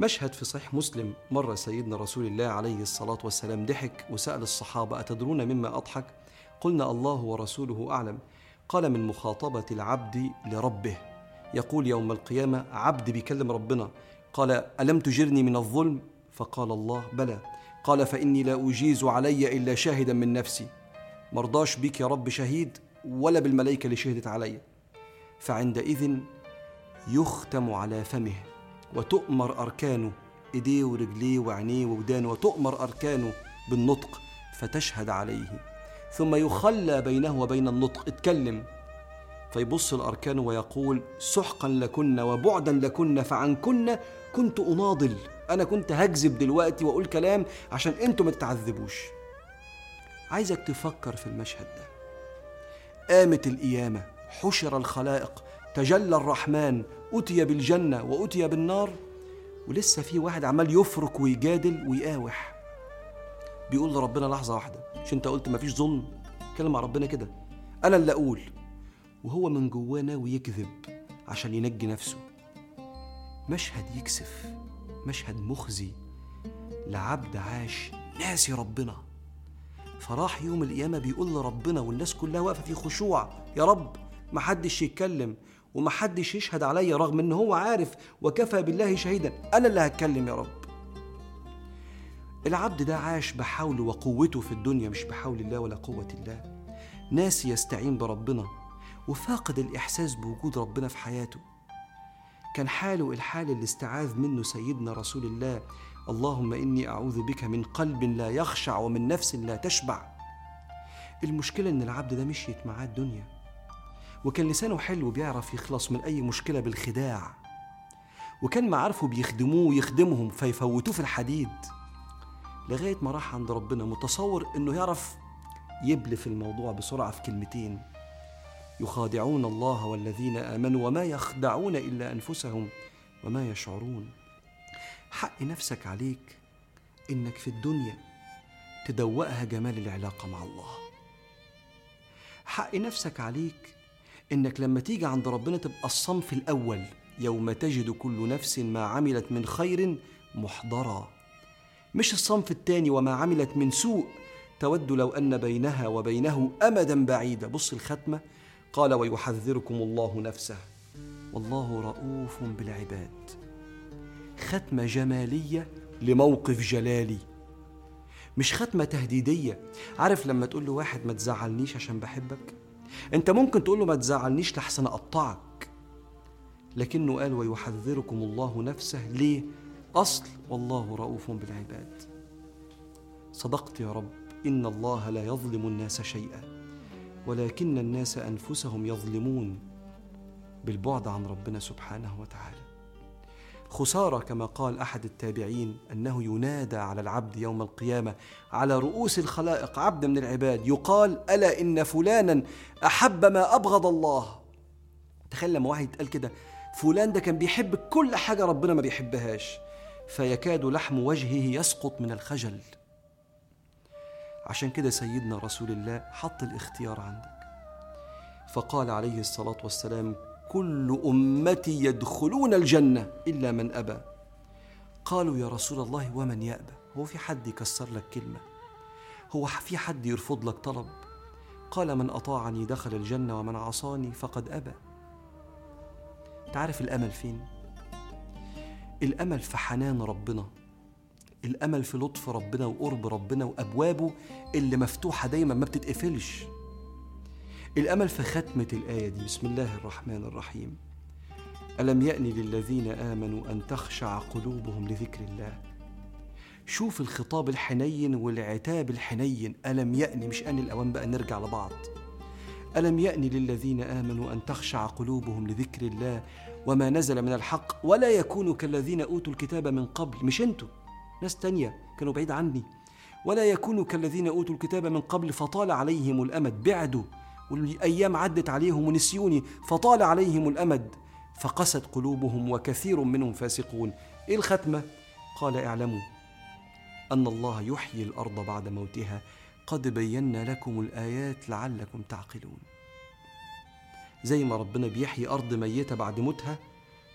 مشهد في صحيح مسلم مرة سيدنا رسول الله عليه الصلاة والسلام ضحك وسأل الصحابة أتدرون مما أضحك؟ قلنا الله ورسوله أعلم. قال من مخاطبة العبد لربه. يقول يوم القيامة عبد بيكلم ربنا. قال ألم تجرني من الظلم؟ فقال الله بلى. قال فإني لا أجيز علي إلا شاهدا من نفسي. مرضاش بك يا رب شهيد؟ ولا بالملائكة اللي شهدت علي. فعندئذ يختم على فمه. وتؤمر أركانه. إيديه ورجليه وعينيه وودانه. وتؤمر أركانه بالنطق فتشهد عليه. ثم يخلى بينه وبين النطق. اتكلم. فيبص الأركان ويقول سحقا لكن وبعدا لكن فعنكن كنت أناضل. أنا كنت هكذب دلوقتي وأقول كلام عشان أنتم ما تتعذبوش. عايزك تفكر في المشهد ده. قامت القيامة حشر الخلائق تجلى الرحمن أتي بالجنة وأتي بالنار. ولسه في واحد عمال يفرك ويجادل ويقاوح. بيقول لربنا لحظة واحدة مش أنت قلت مفيش ظلم؟ كلم مع ربنا كده. أنا اللي أقول. وهو من جواه ناوي يكذب عشان ينجي نفسه. مشهد يكسف مشهد مخزي. لعبد عاش ناسي ربنا. فراح يوم القيامة بيقول لربنا والناس كلها واقفة في خشوع. يا رب محدش يتكلم. ومحدش يشهد عليا رغم إن هو عارف وكفى بالله شهيدا. أنا اللي هتكلم يا رب. العبد ده عاش بحول وقوته في الدنيا مش بحول الله ولا قوة الله. ناس يستعين بربنا وفاقد الإحساس بوجود ربنا في حياته. كان حاله الحال اللي استعاذ منه سيدنا رسول الله. اللهم إني أعوذ بك من قلب لا يخشع ومن نفس لا تشبع. المشكلة إن العبد ده مشيت معاه الدنيا. وكان لسانه حلو بيعرف يخلص من أي مشكلة بالخداع. وكان معارفه بيخدموه ويخدمهم فيفوتوه في الحديد. لغاية ما راح عند ربنا متصور إنه يعرف يبلف الموضوع بسرعة في كلمتين. يخادعون الله والذين آمنوا وما يخدعون إلا أنفسهم وما يشعرون. حق نفسك عليك إنك في الدنيا تدوقها جمال العلاقة مع الله. حق نفسك عليك إنك لما تيجي عند ربنا تبقى الصنف الأول يوم تجد كل نفس ما عملت من خير محضرا. مش الصنف الثاني وما عملت من سوء. تود لو أن بينها وبينه أمدا بعيدا. بص الختمة. قال ويحذركم الله نفسه. والله رؤوف بالعباد. ختمة جمالية لموقف جلالي. مش ختمة تهديدية. عارف لما تقول له واحد ما تزعلنيش عشان بحبك؟ انت ممكن تقول له ما تزعلنيش لحسن أقطعك لكنه قال ويحذركم الله نفسه. ليه؟ أصل والله رؤوف بالعباد. صدقت يا رب إن الله لا يظلم الناس شيئا ولكن الناس أنفسهم يظلمون بالبعد عن ربنا سبحانه وتعالى. خسارة كما قال أحد التابعين أنه ينادى على العبد يوم القيامة على رؤوس الخلائق. عبد من العباد يقال ألا إن فلانا أحب ما أبغض الله. تخيل لما واحد يتقال كده فلان ده كان بيحب كل حاجة ربنا ما بيحبهاش. فيكاد لحم وجهه يسقط من الخجل. عشان كده سيدنا رسول الله حط الاختيار عندك. فقال عليه الصلاة والسلام كل أمتي يدخلون الجنة إلا من أبى. قالوا يا رسول الله ومن يأبى؟ هو في حد يكسر لك كلمة؟ هو في حد يرفض لك طلب؟ قال من أطاعني دخل الجنة ومن عصاني فقد أبى. تعرف الأمل فين؟ الأمل في حنان ربنا. الأمل في لطف ربنا وقرب ربنا وأبوابه اللي مفتوحة دايما ما بتتقفلش. الأمل في ختمة الآية دي بسم الله الرحمن الرحيم. ألم يأن للذين آمنوا أن تخشع قلوبهم لذكر الله؟ شوف الخطاب الحنين والعتاب الحنين. ألم يأن مش أن الأوان بقى نرجع لبعض. ألم يأن للذين آمنوا أن تخشع قلوبهم لذكر الله وما نزل من الحق ولا يكونوا كالذين أوتوا الكتاب من قبل؟ مش أنتوا ناس تانية كانوا بعيد عني. ولا يكونوا كالذين أوتوا الكتاب من قبل فطال عليهم الأمد. بعدوا. والأيام عدت عليهم ونسيوني فطال عليهم الأمد فقست قلوبهم وكثير منهم فاسقون. إيه الختمة؟ قال اعلموا أن الله يحيي الأرض بعد موتها. قد بينا لكم الآيات لعلكم تعقلون. زي ما ربنا بيحيي أرض ميتة بعد موتها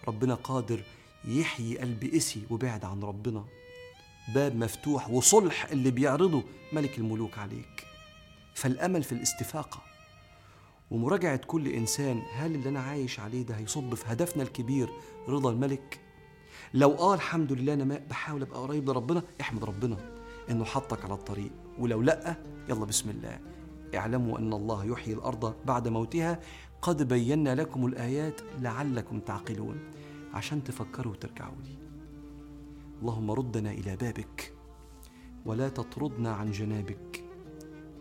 ربنا قادر يحيي قلب قسي وبعد عن ربنا. باب مفتوح وصلح اللي بيعرضه ملك الملوك عليك. فالأمل في الاستفاقة. ومراجعة كل إنسان هل اللي أنا عايش عليه ده هيصب في هدفنا الكبير رضا الملك؟ لو آه الحمد لله ما- بحاول أبقى قريب لربنا احمد ربنا إنه حطك على الطريق. ولو لأ يلا بسم الله. اعلموا أن الله يحيي الأرض بعد موتها. قد بينا لكم الآيات لعلكم تعقلون. عشان تفكروا وترجعوا لي. اللهم ردنا إلى بابك. ولا تطردنا عن جنابك.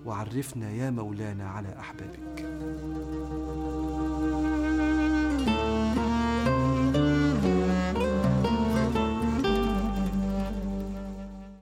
وعرفنا يا مولانا على أحبابك.